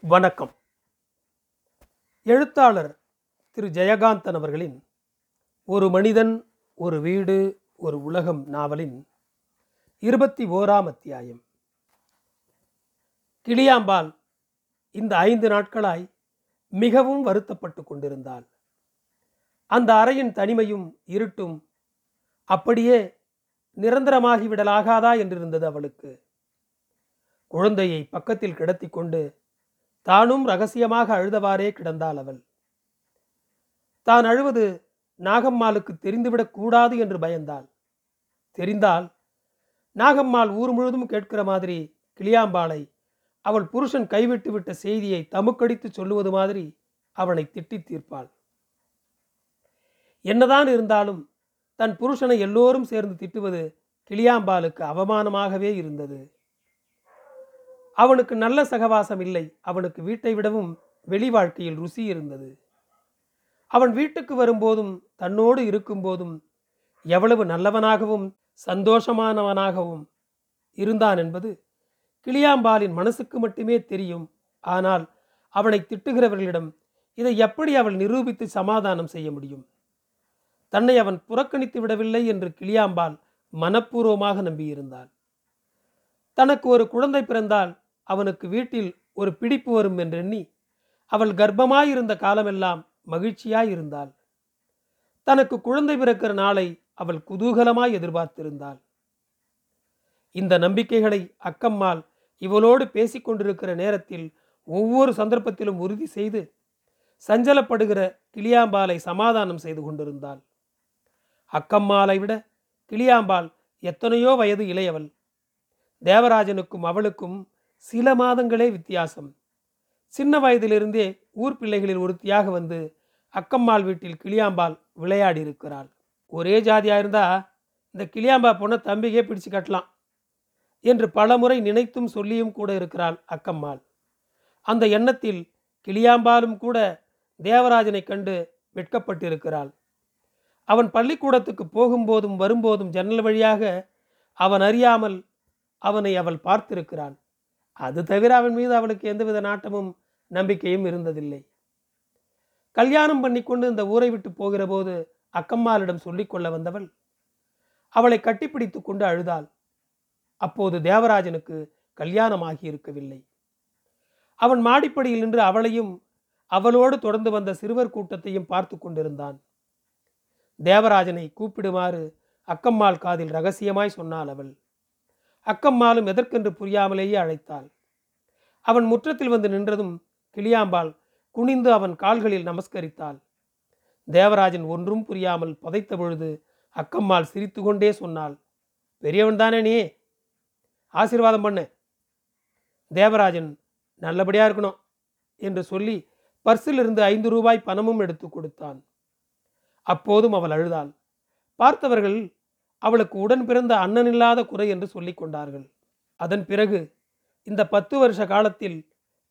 வணக்கம். எழுத்தாளர் திரு ஜெயகாந்தன் அவர்களின் ஒரு மனிதன் ஒரு வீடு ஒரு உலகம் நாவலின் இருபத்தி ஓராம் அத்தியாயம். கிளியாம்பால் இந்த ஐந்து நாட்களாய் மிகவும் வருத்தப்பட்டு கொண்டிருந்தாள். அந்த அறையின் தனிமையும் இருட்டும் அப்படியே நிரந்தரமாகிவிடலாகாதா என்றிருந்தது அவளுக்கு. குழந்தையை பக்கத்தில் கிடத்தி கொண்டு தானும் ரகசியமாக அழுதவாறே கிடந்தாள் அவள். தான் அழுவது நாகம்மாளுக்கு தெரிந்துவிடக் கூடாது என்று பயந்தாள். தெரிந்தால் நாகம்மாள் ஊர் முழுதும் கேட்கிற மாதிரி கிளியாம்பாளை அவள் புருஷன் கைவிட்டு விட்ட செய்தியை தமுக்கடித்து சொல்லுவது மாதிரி அவனை திட்டி தீர்ப்பாள். என்னதான் இருந்தாலும் தன் புருஷனை எல்லோரும் சேர்ந்து திட்டுவது கிளியாம்பாளுக்கு அவமானமாகவே இருந்தது. அவனுக்கு நல்ல சகவாசம் இல்லை. அவனுக்கு வீட்டை விடவும் வெளி வாழ்க்கையில் ருசி இருந்தது. அவன் வீட்டுக்கு வரும்போதும் தன்னோடு இருக்கும்போதும் எவ்வளவு நல்லவனாகவும் சந்தோஷமானவனாகவும் இருந்தான் என்பது கிளியாம்பாலின் மனசுக்கு மட்டுமே தெரியும். ஆனால் அவனை திட்டுகிறவர்களிடம் இதை எப்படி அவள் நிரூபித்து சமாதானம் செய்ய முடியும்? தன்னை அவன் புறக்கணித்து விடவில்லை என்று கிளியாம்பால் மனப்பூர்வமாக நம்பியிருந்தாள். தனக்கு ஒரு குழந்தை பிறந்தால் அவனுக்கு வீட்டில் ஒரு பிடிப்பு வரும் என்றெண்ணி அவள் கர்ப்பமாயிருந்த காலமெல்லாம் மகிழ்ச்சியாயிருந்தாள். தனக்கு குழந்தை பிறக்கிற நாளை அவள் குதூகலமாய் எதிர்பார்த்திருந்தாள். இந்த நம்பிக்கைகளை அக்கம்மாள் இவளோடு பேசிக்கொண்டிருக்கிற நேரத்தில் ஒவ்வொரு சந்தர்ப்பத்திலும் உறுதி செய்து சஞ்சலப்படுகிற கிளியாம்பாலை சமாதானம் செய்து கொண்டிருந்தாள். அக்கம்மாளை விட கிளியாம்பாள் எத்தனையோ வயது இளையவள். தேவராஜனுக்கும் அவளுக்கும் சில மாதங்களே வித்தியாசம். சின்ன வயதிலிருந்தே ஊர் பிள்ளைகளில் ஒருத்தியாக வந்து அக்கம்மாள் வீட்டில் கிளியாம்பாள் விளையாடி இருக்கிறாள் ஒரே ஜாதியாக இருந்தா இந்த கிளியாம்பா பொண்ணை தம்பிக்கே பிடிச்சு கட்டலாம் என்று பலமுறை நினைத்தும் சொல்லியும் கூட இருக்கிறாள் அக்கம்மாள். அந்த எண்ணத்தில் கிளியாம்பாலும் கூட தேவராஜனை கண்டு வெட்கப்பட்டிருக்கிறாள். அவன் பள்ளிக்கூடத்துக்கு போகும்போதும் வரும்போதும் ஜன்னல் வழியாக அவன் அறியாமல் அவனை அவள் பார்த்திருக்கிறாள். அது தவிர அவன் மீது அவளுக்கு எந்தவித நாட்டமும் நம்பிக்கையும் இருந்ததில்லை. கல்யாணம் பண்ணிக்கொண்டு இந்த ஊரை விட்டு போகிற போது அக்கம்மாளிடம் சொல்லிக்கொள்ள வந்தவள் அவளை கட்டிப்பிடித்து கொண்டு அழுதாள். அப்போது தேவராஜனுக்கு கல்யாணமாகி இருக்கவில்லை. அவன் மாடிப்படியில் நின்று அவளையும் அவளோடு தொடர்ந்து வந்த சிறுவர் கூட்டத்தையும் பார்த்து கொண்டிருந்தான். தேவராஜனை கூப்பிடுமாறு அக்கம்மாள் காதில் ரகசியமாய் சொன்னாள் அவள். அக்கம்மாளும் எதற்கென்று புரியாமலேயே அழைத்தாள். அவன் முற்றத்தில் வந்து நின்றதும் கிளியாம்பாள் குனிந்து அவன் கால்களில் நமஸ்கரித்தாள். தேவராஜன் ஒன்றும் புரியாமல் புதைத்த பொழுது அக்கம்மாள் சிரித்து கொண்டே சொன்னாள் பெரியவன் தானே நீ? ஆசீர்வாதம் பண்ணு. தேவராஜன் நல்லபடியா இருக்கணும் என்று சொல்லி பர்சில் இருந்து ஐந்து ரூபாய் பணமும் எடுத்து கொடுத்தான். அப்போதும் அவள் அழுதாள். பார்த்தவர்கள் அவளுக்கு உடன் பிறந்த அண்ணன் இல்லாத குறை என்று சொல்லிக் கொண்டார்கள். அதன் பிறகு இந்த பத்து வருஷ காலத்தில்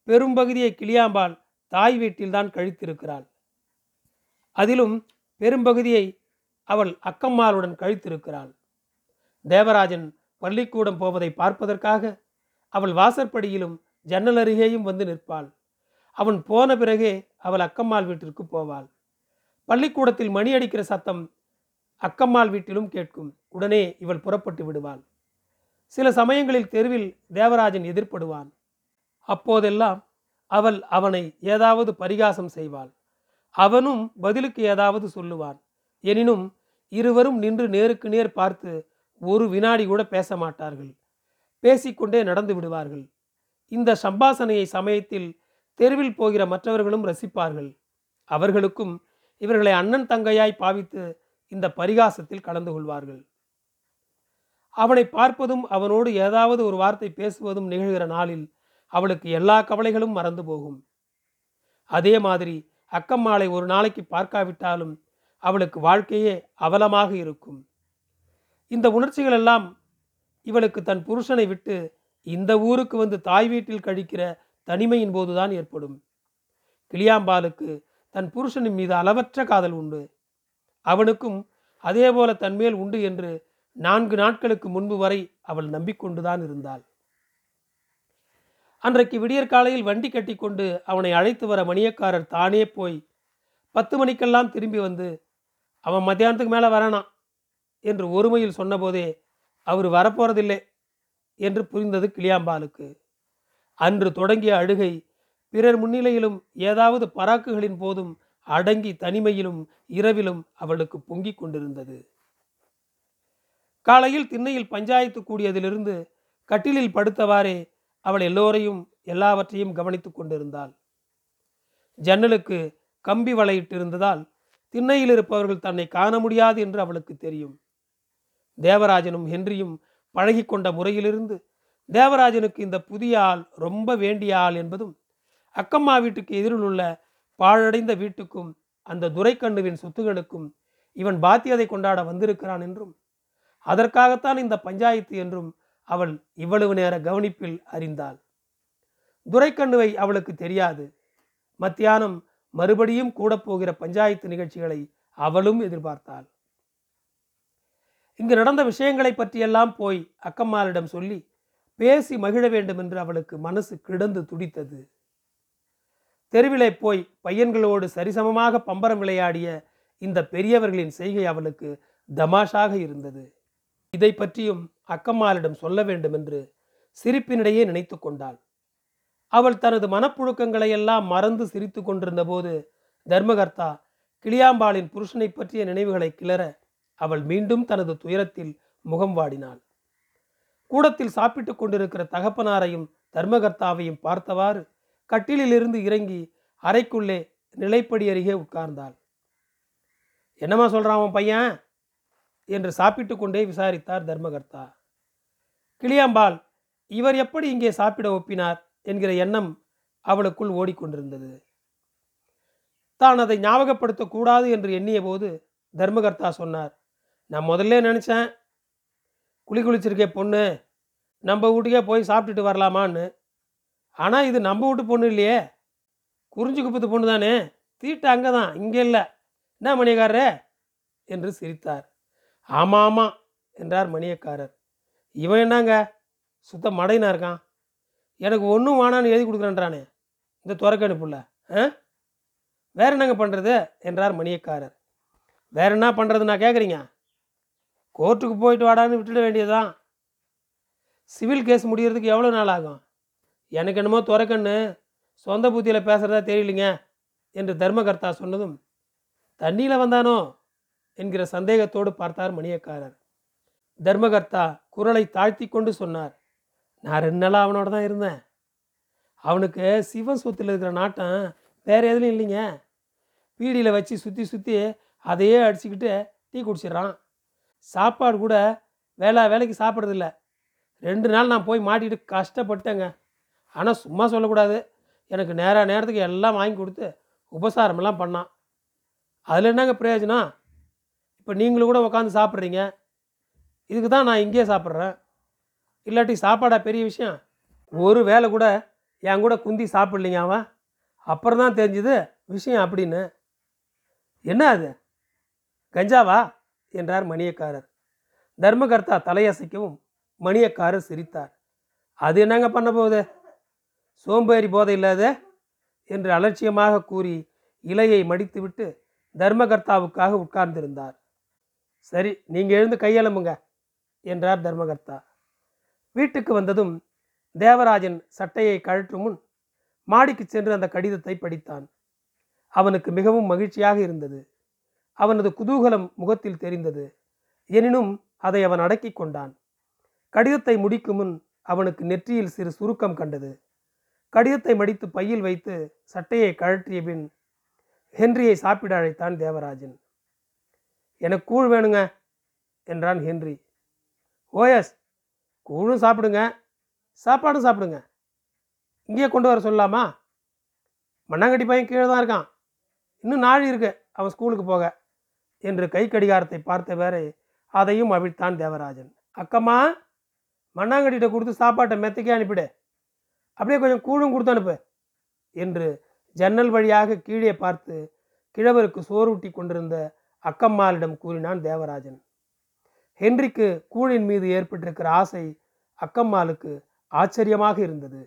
பெரும்பகுதியை கிளியாம்பாள் தாய் வீட்டில்தான் கழித்திருக்கிறாள். அதிலும் பெரும்பகுதியை அவள் அக்கம்மாளுடன் கழித்திருக்கிறாள். தேவராஜன் பள்ளிக்கூடம் போவதை பார்ப்பதற்காக அவள் வாசற்படியிலும் ஜன்னல் அருகேயும் வந்து நிற்பாள். அவன் போன பிறகே அவள் அக்கம்மாள் வீட்டிற்கு போவாள். பள்ளிக்கூடத்தில் மணி அடிக்கிற சத்தம் அக்கம்மாள் வீட்டிலும் கேட்கும். உடனே இவள் புறப்பட்டு விடுவாள். சில சமயங்களில் தெருவில் தேவராஜன் எதிர்ப்படுவான் அப்போதெல்லாம் அவள் அவனை ஏதாவது பரிகாசம் செய்வாள். அவனும் பதிலுக்கு ஏதாவது சொல்லுவான். எனினும் இருவரும் நின்று நேருக்கு நேர் பார்த்து ஒரு வினாடி கூட பேச மாட்டார்கள். பேசிக்கொண்டே நடந்து விடுவார்கள். இந்த சம்பாசனையை சமயத்தில் தெருவில் போகிற மற்றவர்களும் ரசிப்பார்கள். அவர்களுக்கும் இவர்களை அண்ணன் தங்கையாய் பாவித்து இந்த பரிகாசத்தில் கலந்து கொள்வார்கள். அவனை பார்ப்பதும் அவனோடு ஏதாவது ஒரு வார்த்தை பேசுவதும் நிகழ்கிற நாளில் அவளுக்கு எல்லா கவலைகளும் மறந்து போகும். அதே மாதிரி அக்கம்மாளை ஒரு நாளைக்கு பார்க்காவிட்டாலும் அவளுக்கு வாழ்க்கையே அவலமாக இருக்கும். இந்த உணர்ச்சிகள் எல்லாம் இவளுக்கு தன் புருஷனை விட்டு இந்த ஊருக்கு வந்து தாய் வீட்டில் கழிக்கிற தனிமையின் போதுதான் ஏற்படும். கிளியாம்பாலுக்கு தன் புருஷனின் மீது அளவற்ற காதல் உண்டு. அவனுக்கும் அதேபோல தன்மேல் உண்டு என்று நான்கு நாட்களுக்கு முன்பு வரை அவள் நம்பிக்கொண்டுதான் இருந்தாள். அன்றைக்கு விடியற்காலையில் வண்டி கட்டி கொண்டு அவனை அழைத்து வர மணியக்காரர் தானே போய் பத்து மணிக்கெல்லாம் திரும்பி வந்து அவன் மத்தியானத்துக்கு மேலே வரானான் என்று ஒருமையில் சொன்னபோதே அவர் வரப்போறதில்லை என்று புரிந்தது கிளியாம்பாலுக்கு. அன்று தொடங்கிய அழுகை பிறர் முன்னிலையிலும் ஏதாவது பராக்குகளின் போதும் அடங்கி தனிமையிலும் இரவிலும் அவளுக்கு பொங்கிக் கொண்டிருந்தது. காலையில் திண்ணையில் பஞ்சாயத்து கூடியதிலிருந்து கட்டிலில் படுத்தவாறே அவள் எல்லோரையும் எல்லாவற்றையும் கவனித்துக் கொண்டிருந்தாள். ஜன்னலுக்கு கம்பி வளையிட்டிருந்ததால் திண்ணையில் இருப்பவர்கள் தன்னை காண முடியாது என்று அவளுக்கு தெரியும். தேவராஜனும் ஹென்ரியும் பழகி கொண்ட முறையிலிருந்து தேவராஜனுக்கு இந்த புதிய ஆள் ரொம்ப வேண்டிய ஆள் என்பதும் அக்கம்மா வீட்டுக்கு எதிரில் உள்ள பாழடைந்த வீட்டுக்கும் அந்த துரைக்கண்ணுவின் சொத்துகளுக்கும் இவன் பாத்தியதை கொண்டாட வந்திருக்கிறான் என்றும் அதற்காகத்தான் இந்த பஞ்சாயத்து என்றும் அவள் இவ்வளவு நேர கவனிப்பில் அறிந்தாள். துரைக்கண்ணுவை அவளுக்கு தெரியாது. மத்தியானம் மறுபடியும் கூடப்போகிற பஞ்சாயத்து நிகழ்ச்சிகளை அவளும் எதிர்பார்த்தாள். இங்கு நடந்த விஷயங்களை பற்றியெல்லாம் போய் அக்கம்மாளிடம் சொல்லி பேசி மகிழ வேண்டும் என்று அவளுக்கு மனசு கிடந்து துடித்தது. தெருவிலே போய் பையன்களோடு சரிசமமாக பம்பரம் விளையாடிய இந்த பெரியவர்களின் செய்கை அவளுக்கு தமாஷாக இருந்தது. இதை பற்றியும் அக்கம்மாளிடம் சொல்ல வேண்டும் என்று சிரிப்பினிடையே நினைத்து கொண்டாள். அவள் தனது மனப்புழுக்கங்களையெல்லாம் மறந்து சிரித்து கொண்டிருந்த போது தர்மகர்த்தா கிளியாம்பாளின் புருஷனை பற்றிய நினைவுகளை கிளற அவள் மீண்டும் தனது துயரத்தில் முகம் வாடினாள். கூடத்தில் சாப்பிட்டுக் கொண்டிருக்கிற தகப்பனாரையும் தர்மகர்த்தாவையும் பார்த்தவாறு கட்டிலிலிருந்து இறங்கி அறைக்குள்ளே நிலைப்படி அருகே உட்கார்ந்தாள். என்னம்மா சொல்கிறான் அவன் பையன்? என்று சாப்பிட்டு கொண்டே விசாரித்தார் தர்மகர்த்தா. கிளியாம்பாள் இவர் எப்படி இங்கே சாப்பிட ஒப்பினார்? என்கிற எண்ணம் அவளுக்குள் ஓடிக்கொண்டிருந்தது. தான் அதை ஞாபகப்படுத்தக்கூடாது என்று எண்ணிய போது தர்மகர்த்தா சொன்னார். நான் முதல்ல நினச்சேன். குளி குளிச்சிருக்கே பொண்ணு. நம்ம வீட்டுக்கே போய் சாப்பிட்டுட்டு வரலாமான்னு. ஆனால் இது நம்ம வீட்டு பொண்ணு இல்லையே. குறிஞ்சி குப்பத்து பொண்ணு தானே. தீட்டு அங்கே தான் இங்கே இல்லை. என்ன மணியக்காரரே? என்று சிரித்தார். ஆமாம் ஆமாம் என்றார் மணியக்காரர். இவன் என்னங்க? சுத்த மடையினா இருக்கான். எனக்கு ஒன்றும் வானான்னு எழுதி கொடுக்குறேன்றானே. இந்த துறக்க அனுப்புல ஆ? வேற என்னங்க பண்ணுறது என்றார் மணியக்காரர். வேற என்ன பண்ணுறது நான் கேட்குறீங்க கோர்ட்டுக்கு போயிட்டு வாடான்னு விட்டுட வேண்டியதுதான். சிவில் கேஸ் முடிகிறதுக்கு எவ்வளோ நாள் ஆகும்? எனக்கு என்னமோ துறக்கண்ணு சொந்த புத்தியில் பேசுகிறதா தெரியலிங்க என்று தர்மகர்த்தா சொன்னதும் தண்ணியில் வந்தானோ? என்கிற சந்தேகத்தோடு பார்த்தார் மணியக்காரர். தர்மகர்த்தா குரலை தாழ்த்தி கொண்டு சொன்னார் நான் ரெண்டு நாளாக அவனோட தான் இருந்தேன். அவனுக்கு சிவன் சொத்தில் இருக்கிற நாட்டம் வேறு எதுலையும் இல்லைங்க. பீடியில் வச்சு சுற்றி சுற்றி அதையே அடிச்சுக்கிட்டு டீ குடிச்சிடுறான். சாப்பாடு கூட வேலை வேலைக்கு சாப்பிட்றதில்ல. ரெண்டு நாள் நான் போய் மாட்டிட்டு கஷ்டப்பட்டேங்க ஆனால் சும்மா சொல்லக்கூடாது. எனக்கு நேராக நேரத்துக்கு எல்லாம் வாங்கி கொடுத்து உபசாரமெல்லாம் பண்ணான். அதில் என்னங்க பிரயோஜனம்? இப்போ நீங்களும் கூட உட்காந்து சாப்பிட்றீங்க. இதுக்கு தான் நான் இங்கேயே சாப்பிட்றேன். இல்லாட்டி சாப்பாடா பெரிய விஷயம். ஒரு வேலை கூட என் கூட குந்தி சாப்பிட்லிங்க அவன். அப்புறம் தான் தெரிஞ்சுது விஷயம் அப்படின்னு. என்ன அது? கஞ்சாவா? என்றார் மணியக்காரர். தர்மகர்த்தா தலையசைக்கவும் மணியக்காரர் சிரித்தார். அது என்னங்க பண்ண போகுது? சோம்பேறி போதை இல்லாத என்று அலட்சியமாக கூறி இலையை மடித்துவிட்டு தர்மகர்த்தாவுக்காக உட்கார்ந்திருந்தார். சரி நீங்கள் எழுந்து கையெழும்புங்க என்றார் தர்மகர்த்தா. வீட்டுக்கு வந்ததும் தேவராஜன் சட்டையை கழற்றும் முன் மாடிக்கு சென்று அந்த கடிதத்தை படித்தான். அவனுக்கு மிகவும் மகிழ்ச்சியாக இருந்தது. அவனது குதூகலம் முகத்தில் தெரிந்தது. எனினும் அதை அவன் அடக்கி கொண்டான். கடிதத்தை முடிக்கும் முன் அவனுக்கு நெற்றியில் சிறு சுருக்கம் கண்டது. கடிதத்தை மடித்து பையில் வைத்து சட்டையை கழற்றிய பின் ஹென்ரியை சாப்பிட அழைத்தான் தேவராஜன். எனக்கு கூழ் வேணுங்க என்றான் ஹென்றி ஓஎஸ் கூழும் சாப்பிடுங்க சாப்பாடும் சாப்பிடுங்க. இங்கேயே கொண்டு வர சொல்லலாமா? மண்ணாங்கட்டி பையன் கீழே தான் இருக்கான். இன்னும் நாழி இருக்கு அவன் ஸ்கூலுக்கு போக என்று கை கடிகாரத்தை பார்த்த வேறே அதையும் அவிழ்த்தான் தேவராஜன். அக்கம்மா மண்ணாங்கட்டிகிட்ட கொடுத்து சாப்பாட்டை மெத்தைக்கே அனுப்பிடு. அப்படியே கொஞ்சம் கூழும் கொடுத்து அனுப்பு என்று ஜன்னல் வழியாக கீழே பார்த்து கிழவருக்கு சோறூட்டி கொண்டிருந்த அக்கம்மாளிடம் கூறினான் தேவராஜன். ஹென்றிக்கு கூழின் மீது ஏற்பட்டிருக்கிற ஆசை அக்கம்மாளுக்கு ஆச்சரியமாக இருந்தது.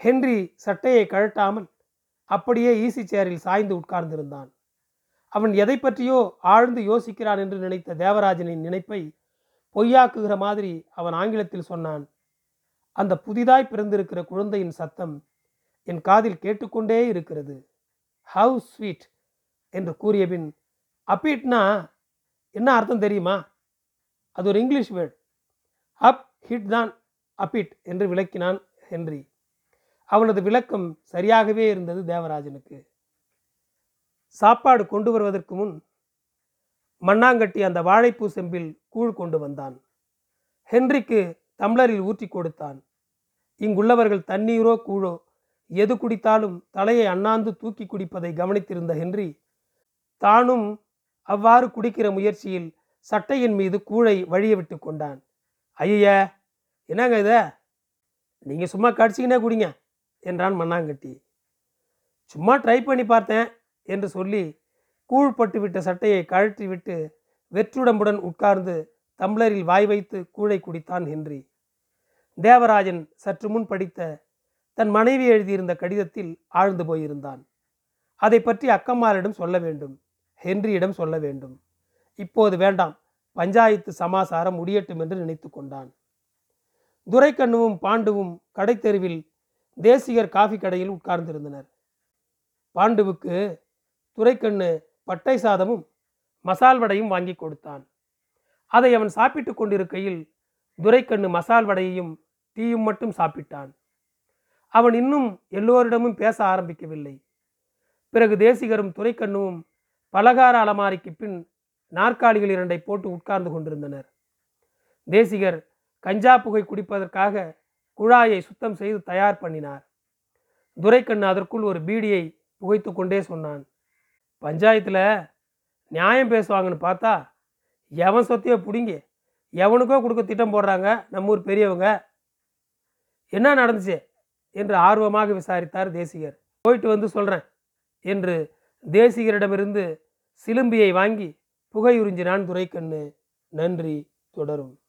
ஹென்றி சட்டையை கழட்டாமல் அப்படியே ஈசி சேரில் சாய்ந்து உட்கார்ந்திருந்தான். அவன் எதை பற்றியோ ஆழ்ந்து யோசிக்கிறான் என்று நினைத்த தேவராஜனின் நினைப்பை பொய்யாக்குகிற மாதிரி அவன் ஆங்கிலத்தில் சொன்னான். அந்த புதிதாய் பிறந்திருக்கிற குழந்தையின் சத்தம் என் காதில் கேட்டுக்கொண்டே இருக்கிறது. ஹவு ஸ்வீட் என்று கூறியபின் அப்பீட்னா என்ன அர்த்தம் தெரியுமா? அது ஒரு இங்கிலீஷ் வேர்ட். அப் ஹிட் தான் அப்பிட் என்று விளக்கினான் ஹென்றி. அவனது விளக்கம் சரியாகவே இருந்தது தேவராஜனுக்கு. சாப்பாடு கொண்டு வருவதற்கு முன் மண்ணாங்கட்டி அந்த வாழைப்பூ செம்பில் கூழ் கொண்டு வந்தான். ஹென்றிக்கு தம்ளரில் ஊற்றி கொடுத்தான். இங்குள்ளவர்கள் தண்ணீரோ கூழோ எது குடித்தாலும் தலையை அண்ணாந்து தூக்கி குடிப்பதை கவனித்திருந்த ஹென்றி தானும் அவ்வாறு குடிக்கிற முயற்சியில் சட்டையின் மீது கூழை வழிய விட்டு கொண்டான். ஐய என்னங்க இத? நீங்கள் சும்மா கடிச்சிக்கினே குடிங்க என்றான் மண்ணாங்கட்டி. சும்மா ட்ரை பண்ணி பார்த்தேன் என்று சொல்லி கூழ் பட்டு விட்ட சட்டையை கழற்றி விட்டு வெற்றுடம்புடன் உட்கார்ந்து தம்ளரில் வாய் வைத்து கூழை குடித்தான் ஹென்றி. தேவராஜன் சற்று முன் படித்த தன் மனைவி எழுதியிருந்த கடிதத்தில் ஆழ்ந்து போயிருந்தான். அதை பற்றி அக்கம்மாரிடம் சொல்ல வேண்டும் ஹென்ரியிடம் சொல்ல வேண்டும். இப்போது வேண்டாம் பஞ்சாயத்து சமாசாரம் முடியட்டும் என்று நினைத்து கொண்டான். துரைக்கண்ணுவும் பாண்டுவும் கடைத்தெருவில் தேசிகர் காஃபி கடையில் உட்கார்ந்திருந்தனர். பாண்டுவுக்கு துரைக்கண்ணு பட்டை சாதமும் மசால் வடையும் வாங்கி கொடுத்தான். அதை அவன் சாப்பிட்டு கொண்டிருக்கையில் துரைக்கண்ணு மசால் வடையையும் டீயும் மட்டும் சாப்பிட்டான். அவன் இன்னும் எல்லோரிடமும் பேச ஆரம்பிக்கவில்லை. பிறகு தேசிகரும் துரைக்கண்ணுவும் பலகார அலமாரிக்கு பின் நாற்காலிகள் இரண்டை போட்டு உட்கார்ந்து கொண்டிருந்தனர். தேசிகர் கஞ்சா புகை குடிப்பதற்காக குழாயை சுத்தம் செய்து தயார் பண்ணினார். துரைக்கண்ணு அதற்குள் ஒரு பீடியை புகைத்து கொண்டே சொன்னான் பஞ்சாயத்தில் நியாயம் பேசுவாங்கன்னு பார்த்தா எவன் சொத்தையோ பிடிங்கி எவனுக்கோ கொடுக்க திட்டம் போடுறாங்க நம்ம ஊர் பெரியவங்க. என்ன நடந்துச்சு? என்று ஆர்வமாக விசாரித்தார் தேசிகர். போயிட்டு வந்து சொல்கிறேன் என்று தேசிகரிடமிருந்து சிலும்பியை வாங்கி புகையுறிஞ்சினான் துரைக்கண்ணு. நன்றி தொடரும்.